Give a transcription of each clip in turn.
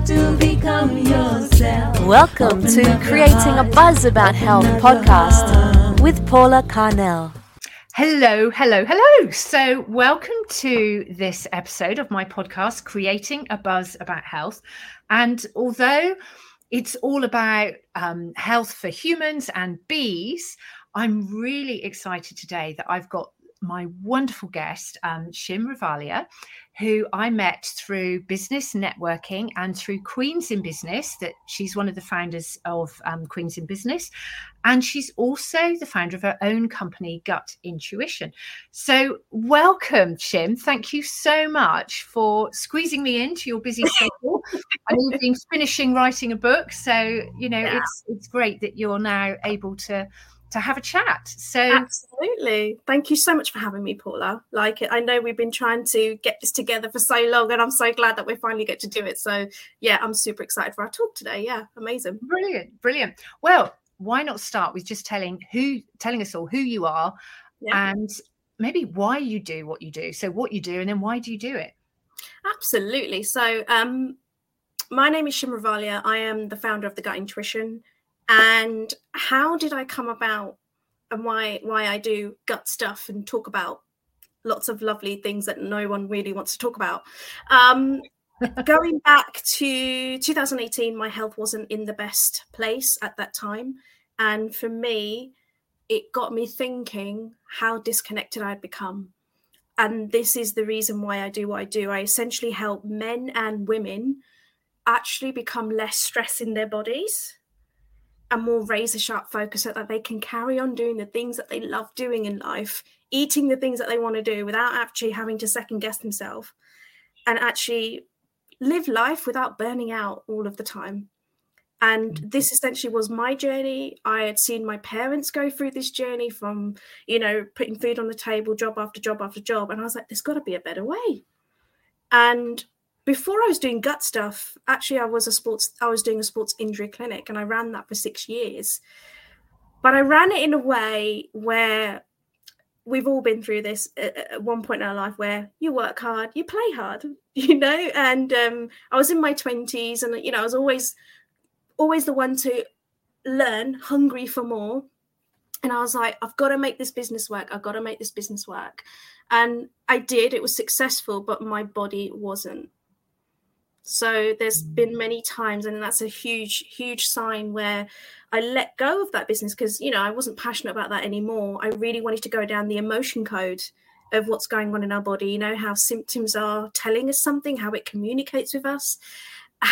have to become yourself. Welcome Open to Creating a Buzz About Health open up podcast with Paula Carnell. Hello, hello, hello. So, welcome to this episode of my podcast, Creating a Buzz About Health. And although it's all about um, health for humans and bees, I'm really excited today that I've got my wonderful guest, um, Shim Ravalia, who I met through business networking and through Queens in Business. That she's one of the founders of um, Queens in Business, and she's also the founder of her own company, Gut Intuition. So, welcome, Shim. Thank you so much for squeezing me into your busy schedule. I know you've been finishing writing a book, so you know Yeah. it's it's great that you're now able to to have a chat. So. Absolutely. Thank you so much for having me, Paula. Like, I know we've been trying to get this together for so long, and I'm so glad that we finally get to do it. So, yeah, I'm super excited for our talk today. Yeah, amazing. Brilliant, brilliant. Well, why not start with just telling who telling us all who you are Yeah. and maybe why you do what you do. So what you do and then why do you do it? Absolutely. So, um, my name is Shim Ravalia. I am the founder of the Gut Intuition. And how did I come about and why why I do gut stuff and talk about lots of lovely things that no one really wants to talk about? Um, going back to 2018, my health wasn't in the best place at that time. And for me, it got me thinking how disconnected I'd become and this is the reason why I do what I do. I essentially help men and women actually become less stress in their bodies and more razor sharp focus so that they can carry on doing the things that they love doing in life, eating the things that they want to do without actually having to second guess themselves and actually live life without burning out all of the time. And mm-hmm. this essentially was my journey. I had seen my parents go through this journey from you know, putting food on the table, job after job after job. And I was like, there's got to be a better way. And before I was doing gut stuff, actually, I was a sports, I was doing a sports injury clinic and I ran that for six years. But I ran it in a way where we've all been through this at one point in our life where you work hard, you play hard, you know. And um, I was in my 20s and, you know, I was always, always the one to learn, hungry for more and I was like, I've got to make this business work. I've got to make this business work. And I did. It was successful, but my body wasn't. So there's been many times, and that's a huge, huge sign where I let go of that business because, you know, I wasn't passionate about that anymore. I really wanted to go down the emotion code of what's going on in our body, you know, how symptoms are telling us something, how it communicates with us,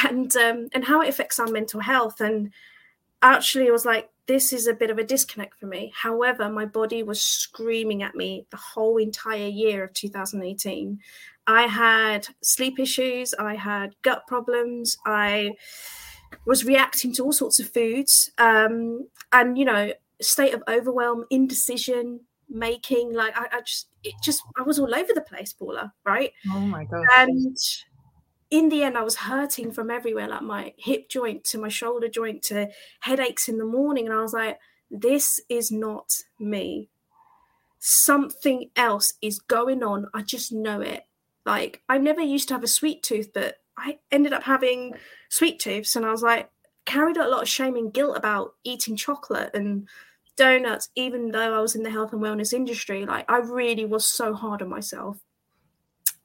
and um, and how it affects our mental health. And actually, I was like, this is a bit of a disconnect for me. However, my body was screaming at me the whole entire year of 2018. I had sleep issues, I had gut problems, I was reacting to all sorts of foods, um, and you know, state of overwhelm, indecision making. Like I, I just, it just, I was all over the place, Paula. Right? Oh my god. and in the end i was hurting from everywhere like my hip joint to my shoulder joint to headaches in the morning and i was like this is not me something else is going on i just know it like i never used to have a sweet tooth but i ended up having sweet tooths and i was like carried a lot of shame and guilt about eating chocolate and donuts even though i was in the health and wellness industry like i really was so hard on myself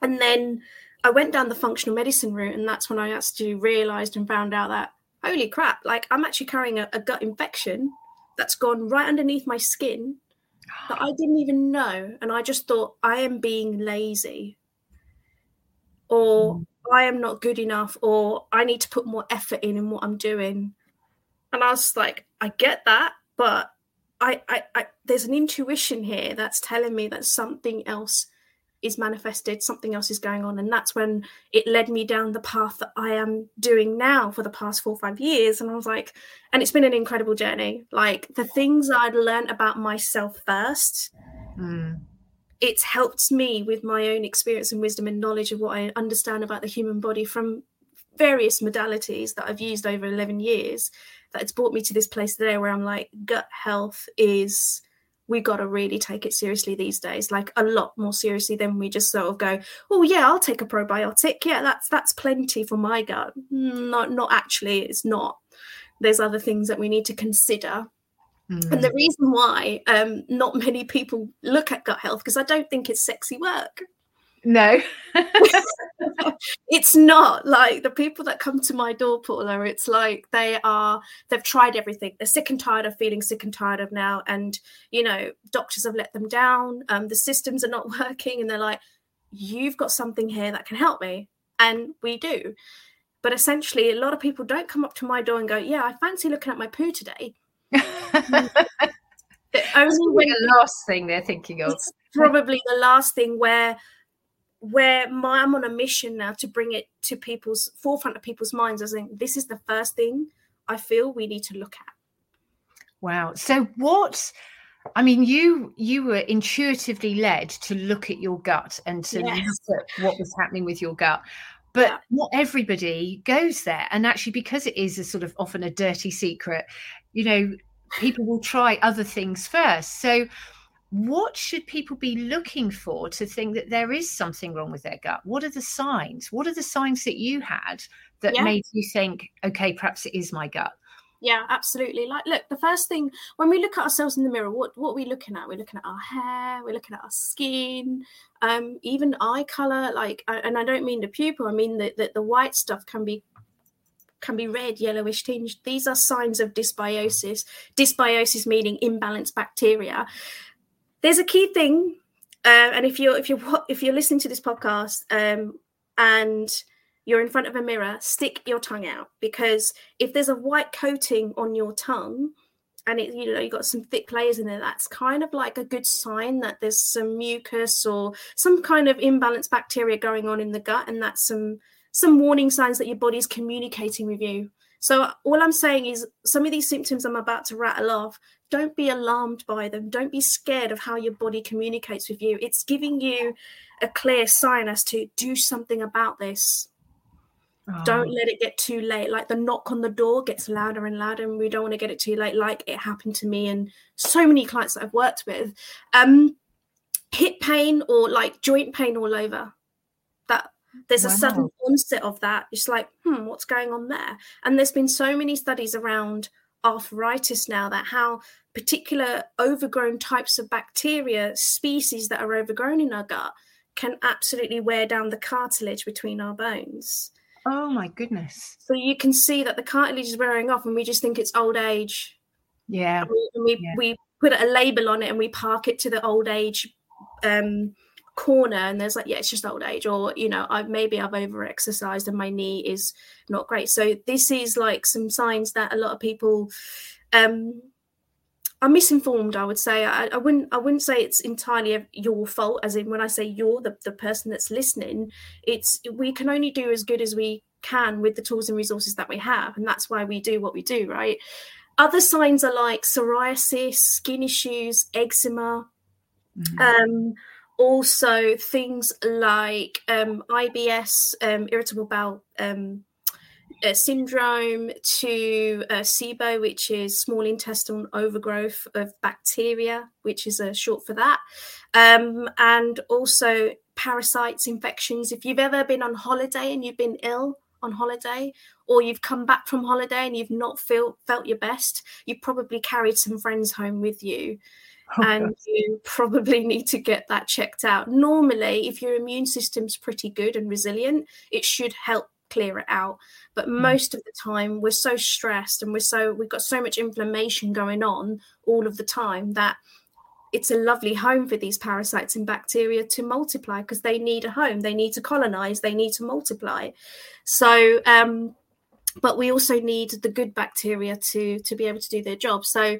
and then I went down the functional medicine route, and that's when I actually realized and found out that holy crap, like I'm actually carrying a, a gut infection that's gone right underneath my skin that I didn't even know. And I just thought I am being lazy, or I am not good enough, or I need to put more effort in in what I'm doing. And I was like, I get that, but I, I, I there's an intuition here that's telling me that something else is manifested, something else is going on. And that's when it led me down the path that I am doing now for the past four or five years. And I was like, and it's been an incredible journey. Like the things I'd learned about myself first, Mm. It's helped me with my own experience and wisdom and knowledge of what I understand about the human body from various modalities that I've used over 11 years. That it's brought me to this place today where I'm like, gut health is we got to really take it seriously these days like a lot more seriously than we just sort of go oh yeah i'll take a probiotic. Yeah that's that's plenty for my gut. Mm, not not actually it's not. There's other things that we need to consider Mm. and the reason why um not many people look at gut health because i don't think it's sexy work. No. It's not. Like the people that come to my door paula it's like they are they've tried everything. They're sick and tired of feeling sick and tired of now. And you know doctors have let them down. Um, the systems are not working. And they're like you've got something here that can help me. And we do. But essentially a lot of people don't come up to my door and go yeah i fancy looking at my poo today The That's only when the last thing they're thinking of it's probably the last thing where where my, I'm on a mission now to bring it to people's forefront of people's minds as in this is the first thing I feel we need to look at. Wow. So what I mean you you were intuitively led to look at your gut and to Yes. look at what was happening with your gut. But Yeah. not everybody goes there. And actually because it is a sort of often a dirty secret, you know, people will try other things first. So what should people be looking for to think that there is something wrong with their gut? What are the signs? What are the signs that you had that Yeah. made you think, okay, perhaps it is my gut? Yeah, absolutely. Like, look, the first thing when we look at ourselves in the mirror, what what are we looking at? We're looking at our hair, we're looking at our skin, um, even eye color. Like, and I don't mean the pupil. I mean that the, the white stuff can be can be red, yellowish tinged. These are signs of dysbiosis. Dysbiosis meaning imbalanced bacteria. There's a key thing, uh, and if you're if you're if you're listening to this podcast um, and you're in front of a mirror, stick your tongue out because if there's a white coating on your tongue and it you know you've got some thick layers in there that's kind of like a good sign that there's some mucus or some kind of imbalanced bacteria going on in the gut and that's some some warning signs that your body's communicating with you. So all i'm saying is some of these symptoms i'm about to rattle off don't be alarmed by them. Don't be scared of how your body communicates with you. It's giving you a clear sign as to do something about this. Don't Oh. let it get too late. Like the knock on the door gets louder and louder and we don't want to get it too late like it happened to me and so many clients that i've worked with. Um hip pain or like joint pain all over there's a sudden onset of that it's like hmm what's going on there and there's been so many studies around arthritis now that how particular overgrown types of bacteria species that are overgrown in our gut can absolutely wear down the cartilage between our bones Oh my goodness. so you can see that the cartilage is wearing off, and we just think it's old age. Yeah. And we, and we, Yeah. we put a label on it and we park it to the old age um, corner. And there's like, yeah, it's just old age, or you know, I've maybe I've over exercised and my knee is not great. So this is like some signs that a lot of people um, are misinformed. I would say I, I wouldn't I wouldn't say it's entirely your fault. As in when I say you're the the person that's listening, it's we can only do as good as we can with the tools and resources that we have and that's why we do what we do right other signs are like psoriasis skin issues eczema Mhm. um also things like um ibs um irritable bowel um uh, syndrome to uh, SIBO, which is small intestinal overgrowth of bacteria, which is a short for that, um, and also parasites, infections. If you've ever been on holiday and you've been ill on holiday, or you've come back from holiday and you've not feel, felt your best, you've probably carried some friends home with you Oh, and God. you probably need to get that checked out. Normally, if your immune system's pretty good and resilient, it should help clear it out. But most of the time, we're so stressed and we're so we've got so much inflammation going on all of the time that it's a lovely home for these parasites and bacteria to multiply because they need a home, they need to colonize, they need to multiply. So, um, but we also need the good bacteria to to be able to do their job. So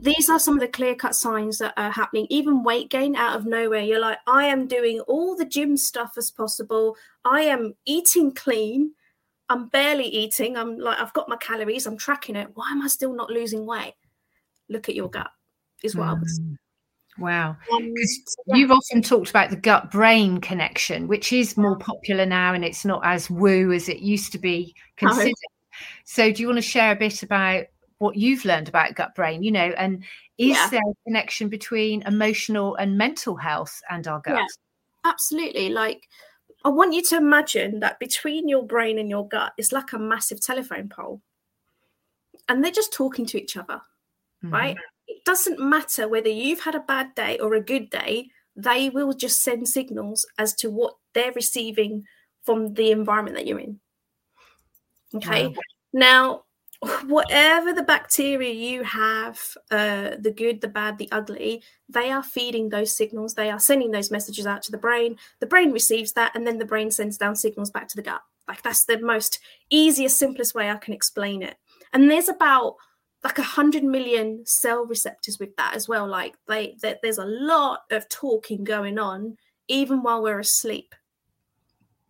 these are some of the clear cut signs that are happening. Even weight gain out of nowhere. You're like, I am doing all the gym stuff as possible. I am eating clean. I'm barely eating. I'm like, I've got my calories. I'm tracking it. Why am I still not losing weight? Look at your gut, is what I was. Mm. Wow. Um, yeah. You've often talked about the gut brain connection, which is more popular now and it's not as woo as it used to be considered. So, do you want to share a bit about what you've learned about gut brain you know and is Yeah. there a connection between emotional and mental health and our gut Yeah. Absolutely. Like, I want you to imagine that between your brain and your gut is like a massive telephone pole. And they're just talking to each other, Mhm. right? It doesn't matter whether you've had a bad day or a good day, they will just send signals as to what they're receiving from the environment that you're in. Okay. Wow. Now, whatever the bacteria you have, uh, the good, the bad, the ugly, they are feeding those signals. They are sending those messages out to the brain. The brain receives that, and then the brain sends down signals back to the gut. Like that's the most easiest, simplest way I can explain it. And there's about like a hundred million cell receptors with that as well. Like they, there- there's a lot of talking going on even while we're asleep.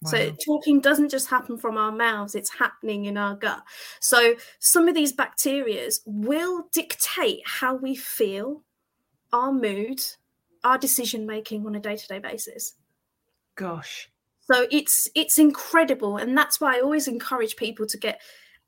So talking doesn't just happen from our mouths, it's happening in our gut. So some of these bacterias will dictate how we feel, our mood, our decision making on a day-to-day basis. gosh So it's it's incredible and that's why I always encourage people to get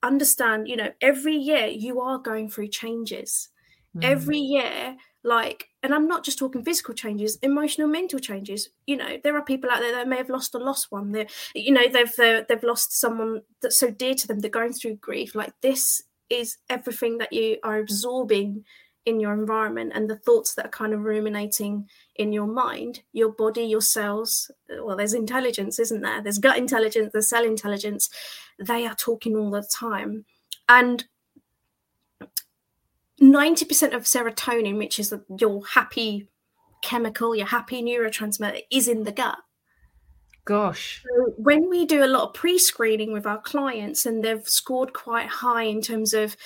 understand, you know, every year you are going through changes. Mm. Every year like and I'm not just talking physical changes, emotional, mental changes. You know, there are people out there that may have lost a lost one. They, you know, they've they've, they've lost someone that's so dear to them. They're going through grief. Like this is everything that you are absorbing in your environment and the thoughts that are kind of ruminating in your mind, your body, your cells. Well, there's intelligence, isn't there? There's gut intelligence, there's cell intelligence. They are talking all the time, and 90% of serotonin, which is your happy chemical, your happy neurotransmitter, is in the gut. gosh So when we do a lot of pre-screening with our clients and they've scored quite high in terms of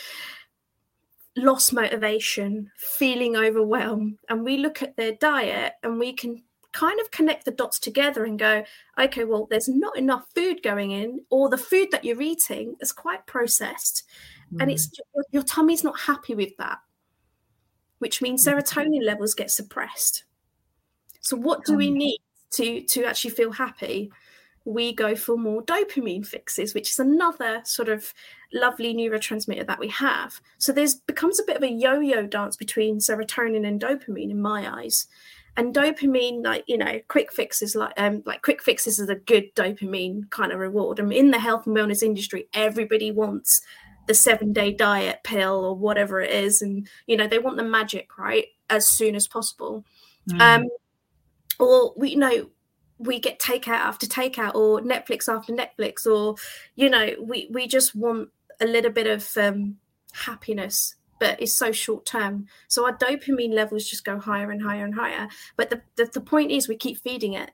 lost motivation, feeling overwhelmed, and we look at their diet and we can kind of connect the dots together and go, okay, well, there's not enough food going in, or the food that you're eating is quite processed, and Mm. it's your, your tummy's not happy with that, which means serotonin levels get suppressed. So what do we Um, need to to actually feel happy? We go for more dopamine fixes, which is another sort of lovely neurotransmitter that we have. So there's becomes a bit of a yo-yo dance between serotonin and dopamine in my eyes. And dopamine, like you know, quick fixes like um like quick fixes is a good dopamine kind of reward. I mean, in the health and wellness industry, everybody wants the seven day diet pill or whatever it is, and you know they want the magic right as soon as possible. Mm. Um, or we you know we get takeout after takeout or Netflix after Netflix, or you know we we just want a little bit of um, happiness, but it's so short term. So our dopamine levels just go higher and higher and higher. But the, the the point is we keep feeding it.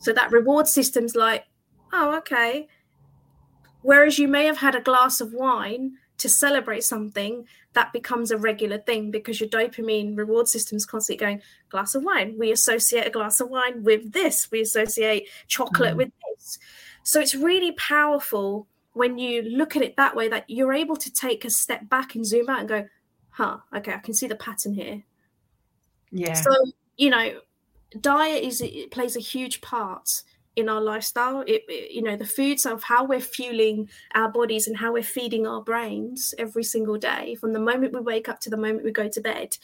So that reward system's like, oh okay. Whereas you may have had a glass of wine to celebrate something, that becomes a regular thing because your dopamine reward system is constantly going glass of wine. We associate a glass of wine with this. We associate chocolate Mm. with this. So it's really powerful when you look at it that way that you're able to take a step back and zoom out and go, huh, okay, I can see the pattern here. yeah So, you know, diet is it plays a huge part in our lifestyle. It, it- you know, the foods of how we're fueling our bodies and how we're feeding our brains every single day, from the moment we wake up to the moment we go to bed,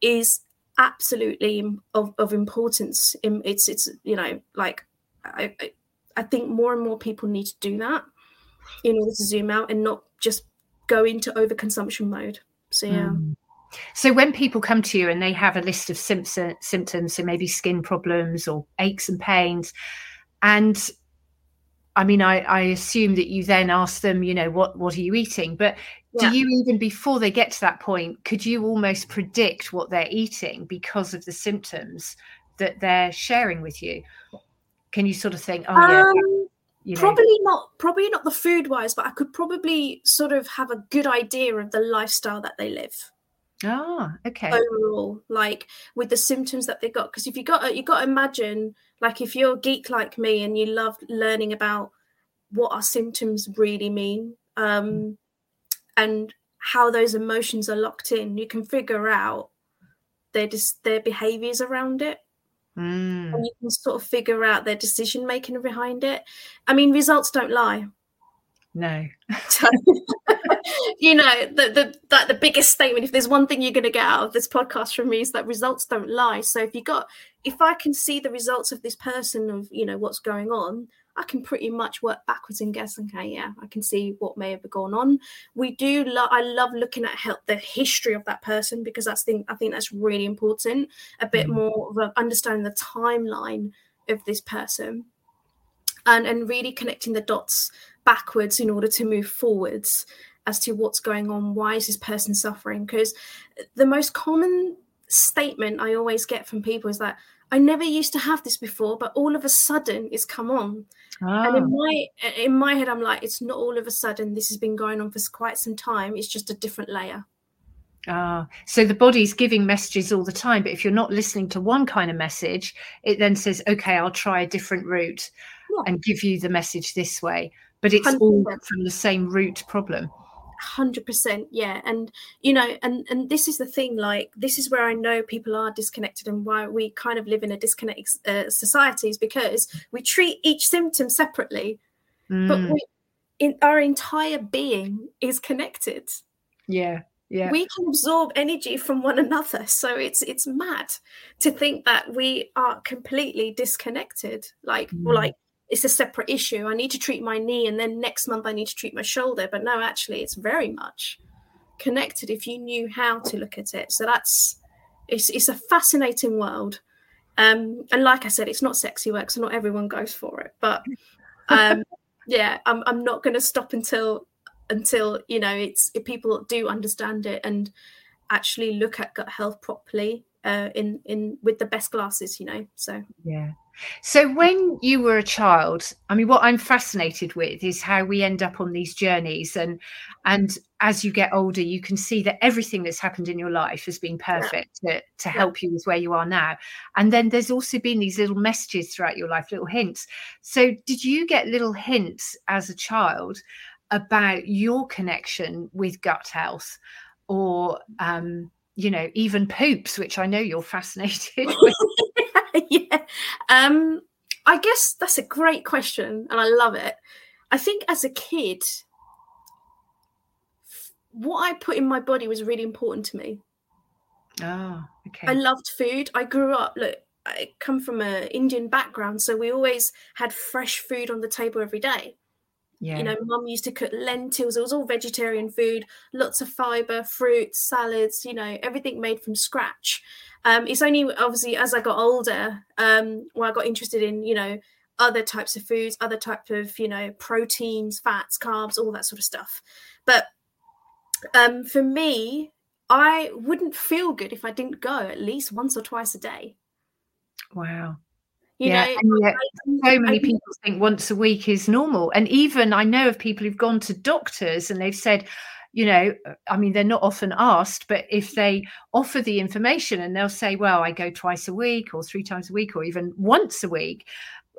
is absolutely of, of importance. It's it's you know like I, I I think more and more people need to do that in order to zoom out and not just go into overconsumption mode. So yeah. Mm. So when people come to you and they have a list of symptoms, symptoms, so maybe skin problems or aches and pains, and I mean, I, I assume that you then ask them, you know, what what are you eating? But Yeah. do you even before they get to that point, could you almost predict what they're eating because of the symptoms that they're sharing with you? Can you sort of think, oh yeah, Um, you know, probably not probably not the food wise but i could probably sort of have a good idea of the lifestyle that they live ah, okay, overall like with the symptoms that they got because if you got you got to imagine like if you're a geek like me and you love learning about what our symptoms really mean um and how those emotions are locked in you can figure out their dis- their behaviors around it Mm, and you can sort of figure out their decision making behind it. I mean, results don't lie. No, So, you know, the the that the biggest statement. If there's one thing you're going to get out of this podcast from me is that results don't lie. So if you got, if I can see the results of this person of you know what's going on, I can pretty much work backwards and guess. Okay, yeah, I can see what may have gone on. We do love. I love looking at help the history of that person because that's thing. I think that's really important. A bit Mm. more of a, understanding the timeline of this person, and and really connecting the dots backwards in order to move forwards as to what's going on. Why is this person suffering? Because the most common statement I always get from people is that I never used to have this before, but all of a sudden it's come on. And Ah, in my in my head, I'm like, it's not all of a sudden. This has been going on for quite some time. It's just a different layer. ah. so the body's giving messages all the time, but if you're not listening to one kind of message, it then says, "Okay, I'll try a different route Yeah. and give you the message this way." But it's all 100%. from the same root problem. Hundred percent, yeah. And you know, and and this is the thing. Like, this is where I know people are disconnected, and why we kind of live in a disconnected uh, society is because we treat each symptom separately, but Mm, we, in our entire being is connected. yeah, yeah. we can absorb energy from one another so it's it's mad to think that we are completely disconnected like Mm. like it's a separate issue. I need to treat my knee and then next month i need to treat my shoulder. But no actually it's very much connected if you knew how to look at it. So that's it's it's a fascinating world. Um and like i said it's not sexy work so not everyone goes for it. But um yeah i'm, I'm not going to stop until until you know it's if people do understand it and actually look at gut health properly uh, in in with the best glasses you know so. Yeah. So when you were a child, I mean, what I'm fascinated with is how we end up on these journeys, and and as you get older, you can see that everything that's happened in your life has been perfect to, to help you with where you are now. And then there's also been these little messages throughout your life, little hints. So did you get little hints as a child about your connection with gut health, or um, you know, even poops, which I know you're fascinated with? yeah um i guess that's a great question and i love it i think as a kid what i put in my body was really important to me Oh, okay. I loved food. I grew up, look, I come from an Indian background, so we always had fresh food on the table every day. Yeah. You know, mum used to cook lentils, it was all vegetarian food, lots of fiber, fruits, salads, you know, everything made from scratch. Um, it's only obviously as I got older, um, where I got interested in, you know, other types of foods, other type of, you know, proteins, fats, carbs, all that sort of stuff. But um, for me, I wouldn't feel good if I didn't go at least once or twice a day. wow. You yeah. know, and yet so many people think once a week is normal. And even I know of people who've gone to doctors and they've said, you know, I mean, they're not often asked, but if they offer the information and they'll say, well, I go twice a week or three times a week or even once a week.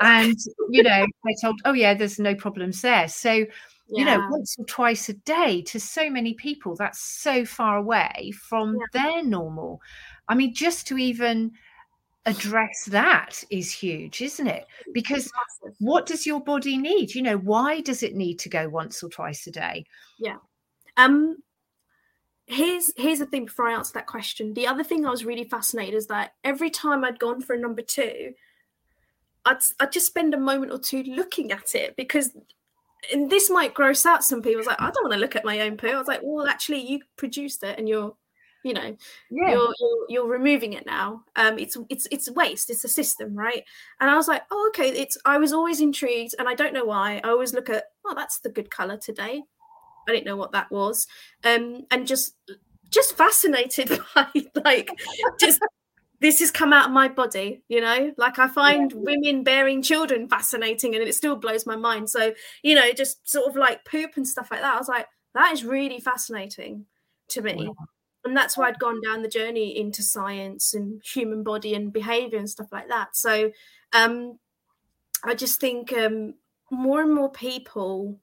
And, you know, they're told, oh, yeah, there's no problems there. So, you know once or twice a day to so many people that's so far away from Yeah. their normal i mean just to even address that is huge isn't it because what does your body need you know why does it need to go once or twice a day Yeah. Um, here's here's the thing before I answer that question. The other thing I was really fascinated is that every time I'd gone for a number two, I'd I'd just spend a moment or two looking at it because. And this might gross out some people. It's like, I don't want to look at my own poo. I was like, well, actually, you produced it, and you're, you know, yeah. you're, you're you're removing it now. Um it's it's it's waste it's a system right? And i was like oh okay it's i was always intrigued and i don't know why. I always look at oh that's the good color today. I didn't know what that was. Um and just just fascinated by like just this has come out of my body you know? Like i find women bearing children fascinating and it still blows my mind. So you know just sort of like poop and stuff like that. I was like that is really fascinating to me. Wow. And that's why I'd gone down the journey into science and human body and behavior and stuff like that. So um, I just think um, more and more people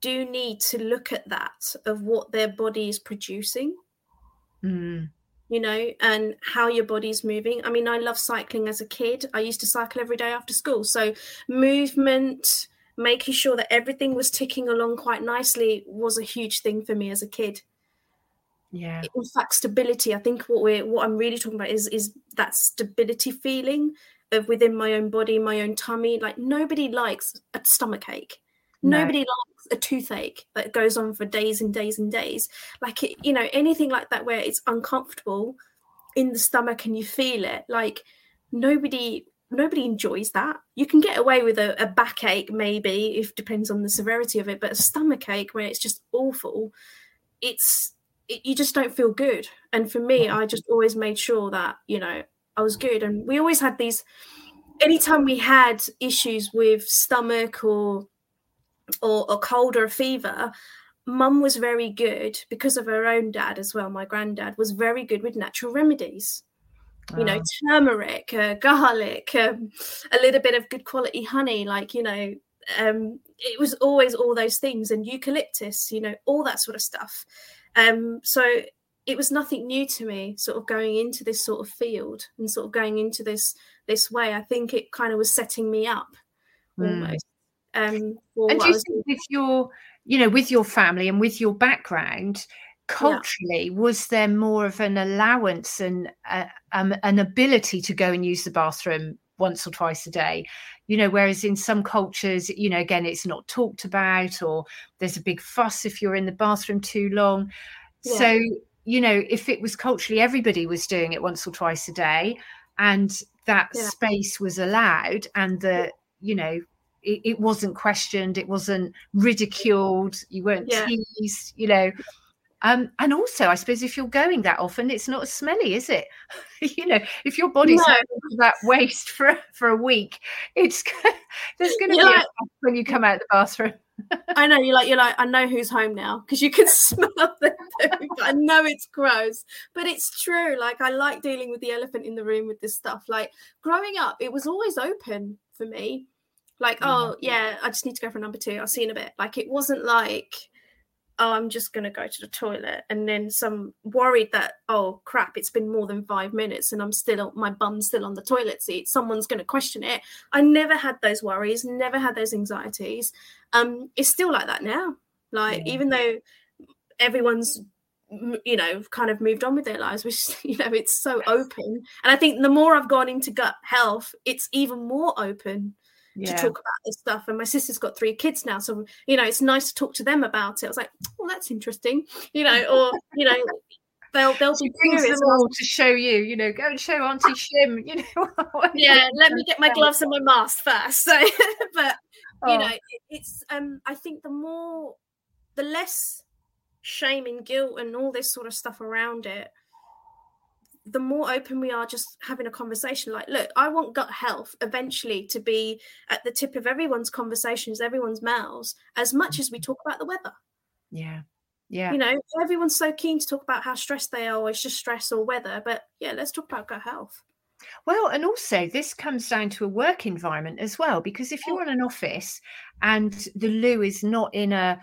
do need to look at that of what their body is producing, Mm, you know, and how your body's moving. I mean, I love cycling as a kid. I used to cycle every day after school. So movement, making sure that everything was ticking along quite nicely was a huge thing for me as a kid. Yeah. In fact, stability. I think what we're what I'm really talking about is is that stability feeling of within my own body, my own tummy. Like nobody likes a stomach ache. No. Nobody likes a toothache that goes on for days and days and days. Like it, you know, anything like that where it's uncomfortable in the stomach and you feel it. Like nobody nobody enjoys that. You can get away with a, a backache, maybe, if depends on the severity of it, but a stomach ache where it's just awful, it's it, you just don't feel good. And for me, I just always made sure that you know I was good. And we always had these. Anytime we had issues with stomach or or a cold or a fever, mum was very good because of her own dad as well. My granddad was very good with natural remedies you know, Oh. turmeric, uh, garlic, um, a little bit of good quality honey, like, you know, um, it was always all those things and eucalyptus, you know, all that sort of stuff. Um, so it was nothing new to me, sort of going into this sort of field and sort of going into this this way. I think it kind of was setting me up Mm. almost. Um, And do you think with your, you know, with your family and with your background, culturally, was there more of an allowance and uh, um, an ability to go and use the bathroom once or twice a day? You know, whereas in some cultures, you know, again, it's not talked about, or there's a big fuss if you're in the bathroom too long. Yeah. So, you know, if it was culturally, everybody was doing it once or twice a day, and that Yeah. space was allowed, and the, you know, it, it wasn't questioned, it wasn't ridiculed, you weren't Yeah. teased, you know. Um, and also, I suppose if you're going that often, it's not as smelly, is it? you know, if your body's No. that waste for for a week, it's there's going to be like- when you come out the bathroom. I know you're like you're like I know who's home now because you can smell the food. I know it's gross, but it's true. Like I like dealing with the elephant in the room with this stuff. Like growing up, it was always open for me. Like oh yeah, I just need to go for number two. I'll see you in a bit. Like it wasn't like oh I'm just gonna go to the toilet and then some worried that oh crap it's been more than five minutes and I'm still my bum's still on the toilet seat. Someone's gonna question it. I never had those worries. Never had those anxieties um it's still like that now like Yeah. even though everyone's you know kind of moved on with their lives which you know it's so open and i think the more i've gone into gut health it's even more open to talk about this stuff and my sister's got three kids now so you know it's nice to talk to them about it i was like oh that's interesting you know or you know they'll they'll She be brings curious them all to show you, you know, go and show Auntie Shim, you know. yeah let me get my gloves and my mask first so but you Oh. know it, it's um i think the more the less shame and guilt and all this sort of stuff around it the more open we are just having a conversation like look i want gut health eventually to be at the tip of everyone's conversations everyone's mouths as much as we mm-hmm. talk about the weather Yeah. Yeah. you know everyone's so keen to talk about how stressed they are or it's just stress or weather but yeah let's talk about gut health Well, and also this comes down to a work environment as well, because if you're oh. in an office and the loo is not in a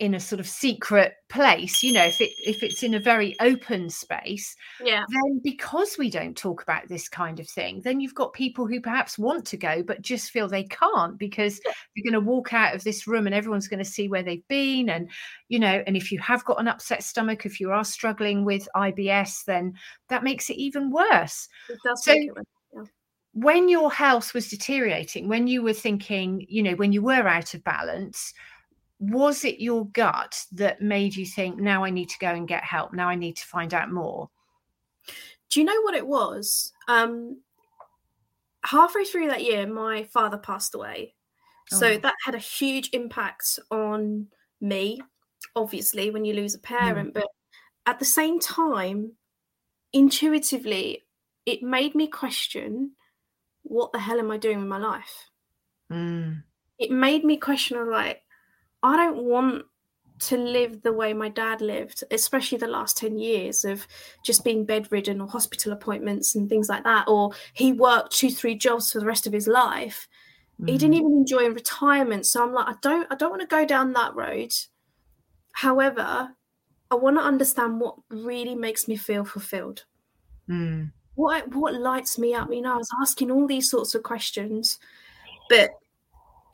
in a sort of secret place, you know, if it if it's in a very open space, yeah. then because we don't talk about this kind of thing, then you've got people who perhaps want to go but just feel they can't because you're going to walk out of this room and everyone's going to see where they've been and you know and if you have got an upset stomach if you are struggling with IBS then that makes it even worse. It does So- make it work. when your health was deteriorating, when you were thinking, you know, when you were out of balance, was it your gut that made you think, now I need to go and get help? Now I need to find out more? Do you know what it was? Um, halfway through that year, my father passed away. So Oh. that had a huge impact on me, obviously, when you lose a parent. But at the same time, intuitively, it made me question what the hell am I doing with my life? Mm, It made me question, like, I don't want to live the way my dad lived, especially the last 10 years of just being bedridden or hospital appointments and things like that. Or he worked two, three jobs for the rest of his life. He didn't mm, even enjoy retirement. So I'm like, I don't I don't want to go down that road. However, I want to understand what really makes me feel fulfilled. mm, What what lights me up? You know, I was asking all these sorts of questions, but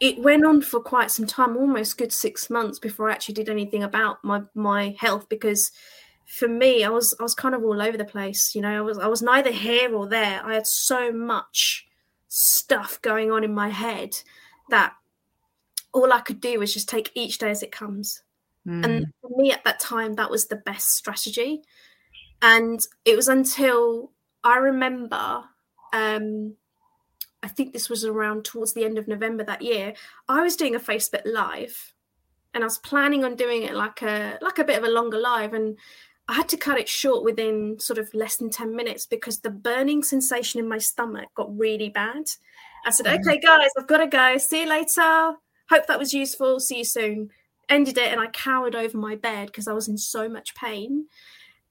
it went on for quite some time, almost good six months before I actually did anything about my my health because for me, I was I was kind of all over the place. You know, I was I was neither here or there. I had so much stuff going on in my head that all I could do was just take each day as it comes. Mm. And for me at that time, that was the best strategy. And it was until I remember, um, I think this was around towards the end of November that year, I was doing a Facebook Live and I was planning on doing it like a like a bit of a longer live and I had to cut it short within sort of less than 10 minutes because the burning sensation in my stomach got really bad. I said, mm. okay, guys, I've got to go. See you later. Hope that was useful. See you soon. Ended it and I cowered over my bed because I was in so much pain.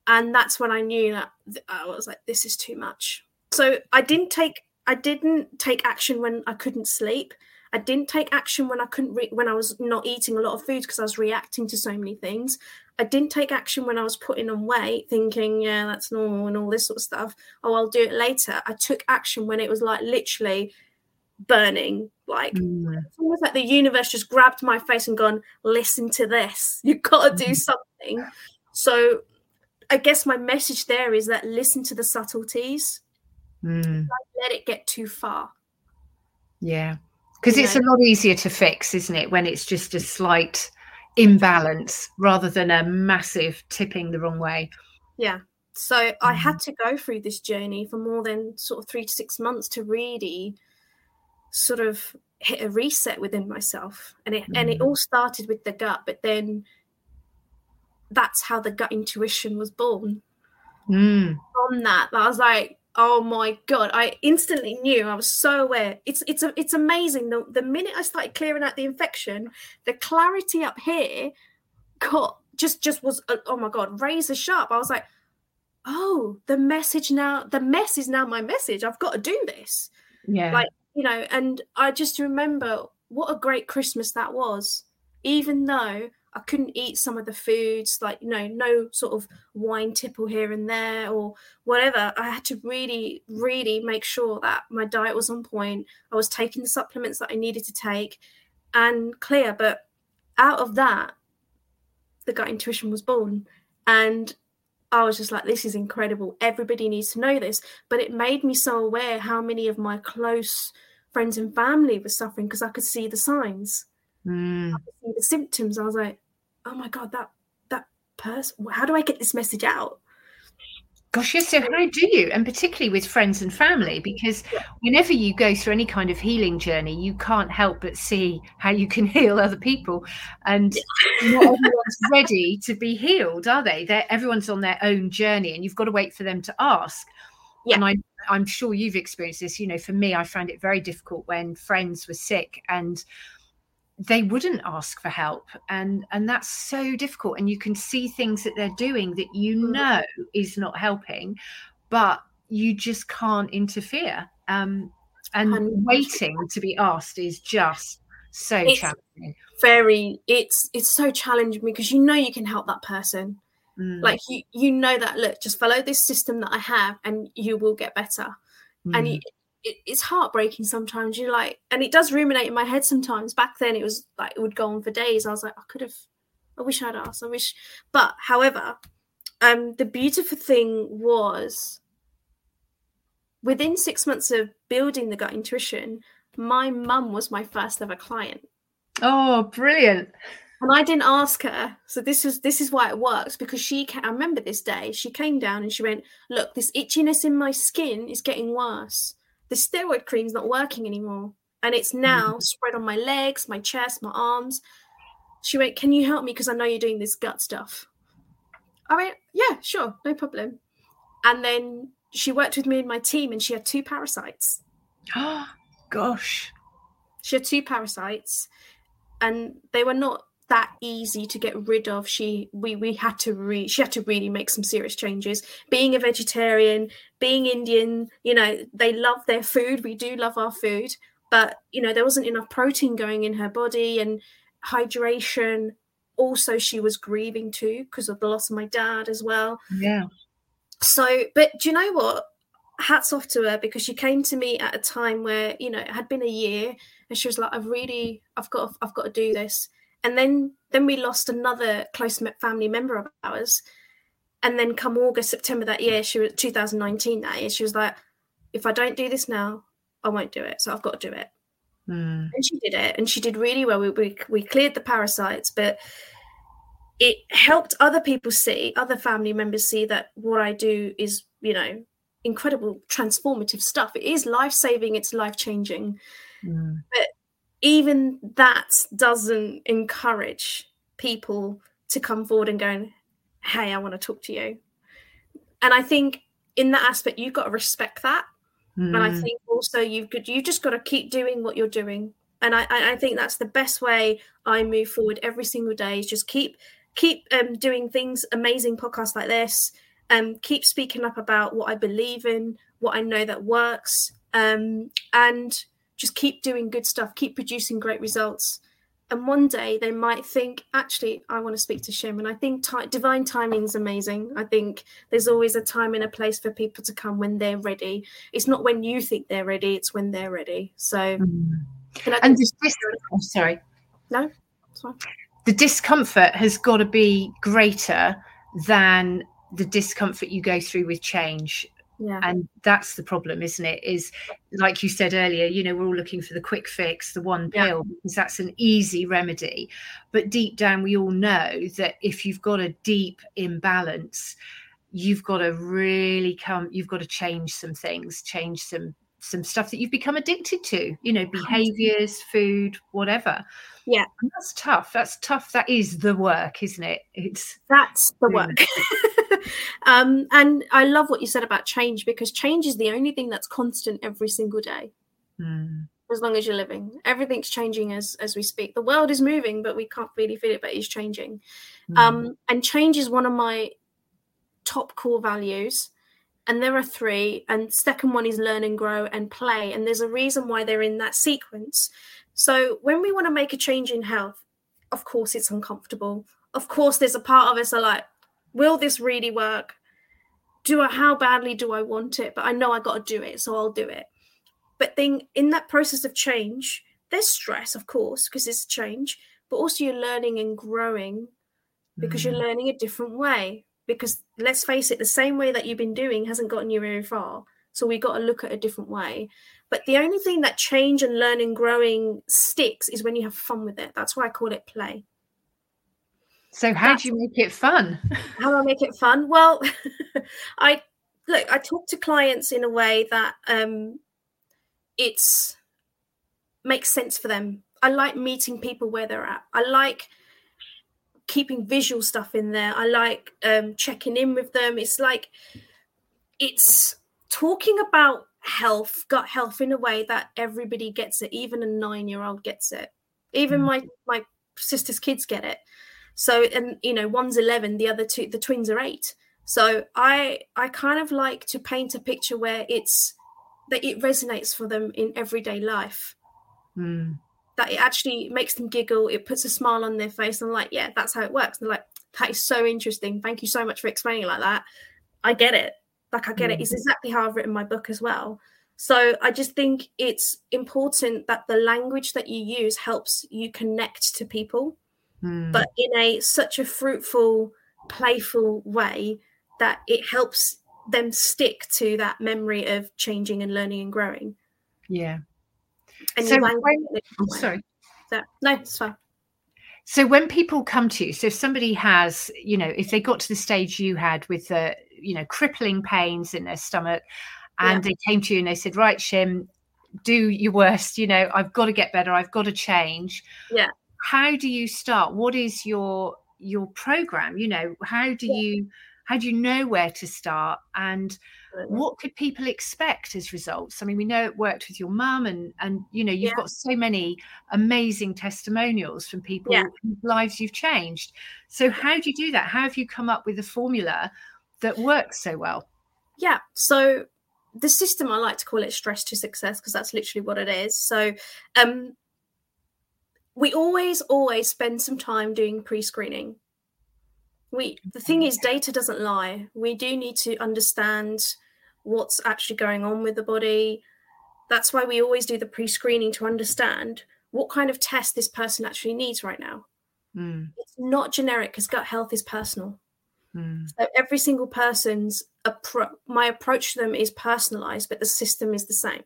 And that's when I knew that I was like, this is too much. So I didn't take I didn't take action when I couldn't sleep. I didn't take action when I couldn't re- when I was not eating a lot of food because I was reacting to so many things. I didn't take action when I was putting on weight, thinking, yeah, that's normal and all this sort of stuff. Oh, I'll do it later. I took action when it was like literally burning. Like mm. it's almost like the universe just grabbed my face and gone, listen to this. You've got to do mm. something. So I guess my message there is that listen to the subtleties. Mm. Let it get too far. Yeah. Because it's know? a lot easier to fix, isn't it, when it's just a slight imbalance rather than a massive tipping the wrong way. Yeah. So mm. I had to go through this journey for more than sort of three to six months to really sort of hit a reset within myself. And it mm. and it mm. all started with the gut, but then that's how the gut intuition was born. Mm. From that, I was like, oh my god i instantly knew i was so aware. It's it's a, it's amazing the, the minute i started clearing out the infection the clarity up here got just just was uh, oh my god razor sharp. I was like oh the message now the mess is now my message. I've got to do this. Yeah. Like you know and i just remember what a great christmas that was. Even though I couldn't eat some of the foods, like you know, no sort of wine tipple here and there or whatever. I had to really, really make sure that my diet was on point. I was taking the supplements that I needed to take and clear. But out of that, the gut intuition was born. And I was just like, this is incredible. Everybody needs to know this. But it made me so aware how many of my close friends and family were suffering because I could see the signs. Mm. see the symptoms. I was like, oh my god, that that person. How do I get this message out? Gosh, yes. So how do you, and particularly with friends and family, because whenever you go through any kind of healing journey, you can't help but see how you can heal other people, and not everyone's ready to be healed, are they? They're, everyone's on their own journey, and you've got to wait for them to ask. Yeah. And I, I'm sure you've experienced this. You know, for me, I found it very difficult when friends were sick and they wouldn't ask for help and and that's so difficult and you can see things that they're doing that you mm. know is not helping but you just can't interfere um and 100%. waiting to be asked is just so it's challenging very it's it's so challenging because you know you can help that person mm. like you you know that look just follow this system that i have and you will get better mm. and you, it, it's heartbreaking sometimes. You like, and it does ruminate in my head sometimes. Back then, it was like it would go on for days. I was like, I could have, I wish I'd asked. I wish, but however, um, the beautiful thing was within six months of building the gut intuition, my mum was my first ever client. Oh, brilliant! And I didn't ask her, so this is this is why it works because she. I remember this day. She came down and she went, "Look, this itchiness in my skin is getting worse." The steroid cream's not working anymore. And it's now mm-hmm. spread on my legs, my chest, my arms. She went, Can you help me? Because I know you're doing this gut stuff. I went, Yeah, sure, no problem. And then she worked with me and my team, and she had two parasites. Oh, gosh. She had two parasites, and they were not that easy to get rid of. She we we had to re she had to really make some serious changes. Being a vegetarian being indian you know they love their food. We do love our food. But you know there wasn't enough protein going in her body and hydration also she was grieving too because of the loss of my dad as well. Yeah. So but do you know what? Hats off to her because she came to me at a time where you know it had been a year and she was like, "I've really, I've got, I've got to do this." And then, then we lost another close family member of ours. And then, come August, September that year, she was 2019 that year, she was like, "If I don't do this now, I won't do it. So I've got to do it." Mm. And she did it, and she did really well. We we, we cleared the parasites, but it helped other people see, other family members see that what I do is, you know, incredible transformative stuff. It is life saving, it's life changing. Mm. But even that doesn't encourage people to come forward and go, hey, I want to talk to you. And I think in that aspect, you've got to respect that. Mm. And I think also you've got, you just got to keep doing what you're doing. And I, I think that's the best way I move forward every single day is just keep keep um, doing things, amazing podcasts like this, um, keep speaking up about what I believe in, what I know that works, um, and just keep doing good stuff, keep producing great results. And one day they might think, actually, I want to speak to Shim. And I think t- divine timing is amazing. I think there's always a time and a place for people to come when they're ready. It's not when you think they're ready, it's when they're ready. So, Mm. and I And think- this, this oh, sorry, no, fine. the discomfort has got to be greater than the discomfort you go through with change Yeah. and that's the problem isn't it is like you said earlier you know we're all looking for the quick fix the one Yeah. pill because that's an easy remedy but deep down we all know that if you've got a deep imbalance you've got to really come you've got to change some things change some some stuff that you've become addicted to you know behaviors food whatever Yeah. and that's tough that's tough that is the work isn't it it's That's the work. um, and I love what you said about change because change is the only thing that's constant every single day, mm, as long as you're living. Everything's changing as as we speak. The world is moving, but we can't really feel it, but it's changing. mm, Um, and change is one of my top core values. And there are three. And second one is learn and grow and play. And there's a reason why they're in that sequence. So when we want to make a change in health, of course it's uncomfortable. Of course, there's a part of us are like, will this really work? Do I how badly do I want it? But I know I got to do it, so I'll do it. But then in that process of change, there's stress, of course, because it's change, but also you're learning and growing because mm. you're learning a different way. Because let's face it, the same way that you've been doing hasn't gotten you very far. So we got to look at a different way. But the only thing that change and learning, growing sticks is when you have fun with it. That's why I call it play. so how do you make it fun How do I make it fun? Well, I look, I talk to clients in a way that um it's makes sense for them. I like meeting people where they're at. I like keeping visual stuff in there. I like um checking in with them. It's like it's talking about health, gut health in a way that everybody gets it, even a nine year old gets it. Even Mm. my my sister's kids get it. So and you know, one's eleven, the other two the twins are eight. So I I kind of like to paint a picture where it's that it resonates for them in everyday life. Mm, That it actually makes them giggle, it puts a smile on their face. I'm like, yeah, that's how it works. And they're like, that is so interesting. Thank you so much for explaining it like that. I get it. Like I get it. Mm. It's exactly how I've written my book as well. So I just think it's important that the language that you use helps you connect to people mm. but in a such a fruitful playful way that it helps them stick to that memory of changing and learning and growing yeah and So when- oh, sorry So- no it's fine So when people come to you, so if somebody has, you know, if they got to the stage you had with the, you know, crippling pains in their stomach, and they came to you and they said, "Right, Shim, do your worst. You know, I've got to get better. I've got to change." Yeah. How do you start? What is your your program? You know, how do Yeah. you how do you know where to start? And what could people expect as results? I mean we know it worked with your mum and and you know you've Yeah. got so many amazing testimonials from people Yeah. whose lives you've changed. So how do you do that? How have you come up with a formula that works so well? Yeah so the system i like to call it stress to success because that's literally what it is. So um we always always spend some time doing pre-screening we the thing is data doesn't lie we do need to understand what's actually going on with the body That's why we always do the pre screening to understand what kind of test this person actually needs right now. Mm, It's not generic because gut health is personal. mm, So every single person's appro- my approach to them is personalized, but the system is the same.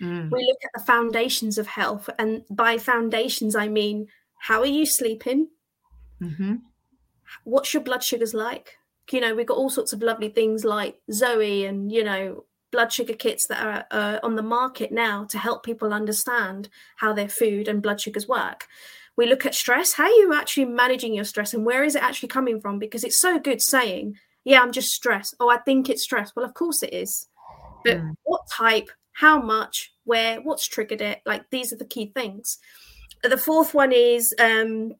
mm, We look at the foundations of health, and by foundations, I mean how are you sleeping? mhm, What's your blood sugars like? You know, we've got all sorts of lovely things like Zoe and, you know, blood sugar kits that are uh, on the market now to help people understand how their food and blood sugars work. We look at stress. How are you actually managing your stress and where is it actually coming from? Because it's so good saying, yeah, I'm just stressed. Oh, I think it's stress. Well, of course it is. But Mm. what type, how much, where, what's triggered it? Like these are the key things. The fourth one is um,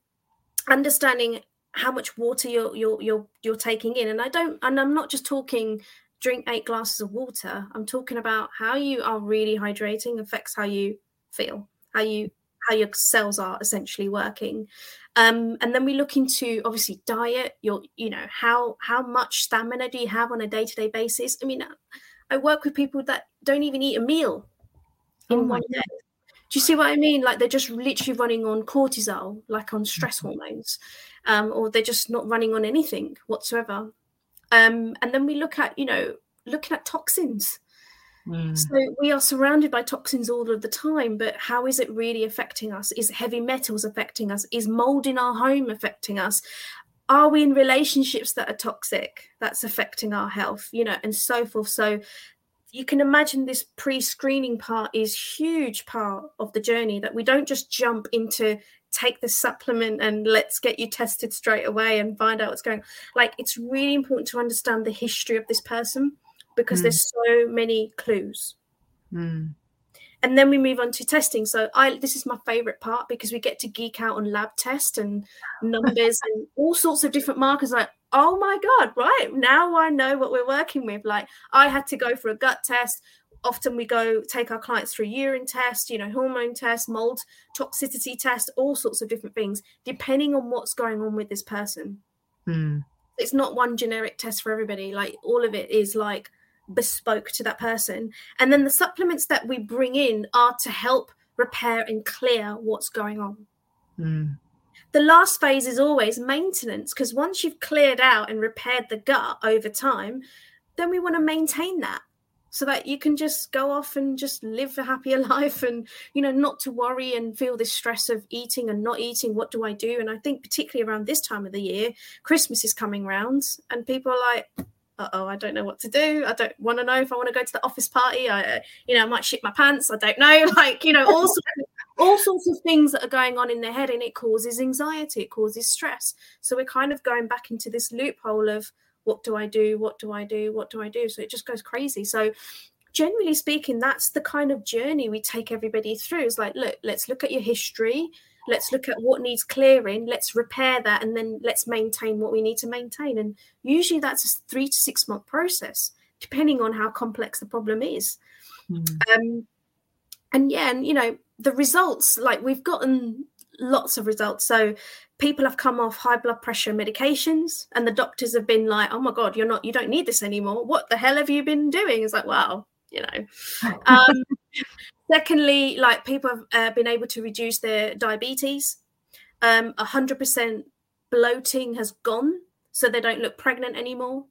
understanding how much water you're you're you're you're taking in. And I don't and I'm not just talking drink eight glasses of water. I'm talking about how you are really hydrating affects how you feel, how you how your cells are essentially working. Um, and then we look into obviously diet, your you know, how how much stamina do you have on a day-to-day basis? I mean, I work with people that don't even eat a meal in Oh my one day. Do you see what I mean? Like they're just literally running on cortisol, like on stress hormones, um, or they're just not running on anything whatsoever. Um, and then we look at, you know, looking at toxins. mm, So we are surrounded by toxins all of the time, but how is it really affecting us? Is heavy metals affecting us? Is mold in our home affecting us? Are we in relationships that are toxic that's affecting our health? You know, and so forth. So you can imagine this pre-screening part is huge part of the journey that we don't just jump into take the supplement and let's get you tested straight away and find out what's going like it's really important to understand the history of this person because Mm. there's so many clues. Mm, and then we move on to testing. So i this is my favorite part because we get to geek out on lab test and numbers and all sorts of different markers like oh my god right now i know what we're working with. Like i had to go for a gut test often we go take our clients through urine test you know hormone test mold toxicity test all sorts of different things depending on what's going on with this person. Mm, it's not one generic test for everybody like all of it is like bespoke to that person. And then the supplements that we bring in are to help repair and clear what's going on. Mm, the last phase is always maintenance because once you've cleared out and repaired the gut over time then we want to maintain that so that you can just go off and just live a happier life and you know not to worry and feel this stress of eating and not eating what do i do? And i think particularly around this time of the year christmas is coming round and people are like uh-oh i don't know what to do. I don't want to know if i want to go to the office party. I uh, you know i might shit my pants. I don't know. Like you know all sorts of, all sorts of things that are going on in their head and it causes anxiety it causes stress. So we're kind of going back into this loophole of what do i do? What do i do? What do i do? So it just goes crazy. So generally speaking that's the kind of journey we take everybody through. It's like look let's look at your history. Let's look at what needs clearing. Let's repair that and then let's maintain what we need to maintain. And usually that's a three to six month process depending on how complex the problem is. Mm, um and yeah and you know the results like we've gotten lots of results. So people have come off high blood pressure medications and the doctors have been like oh my god you're not you don't need this anymore. What the hell have you been doing? It's like wow you know. Um secondly like people have uh, been able to reduce their diabetes. Um 100% bloating has gone so they don't look pregnant anymore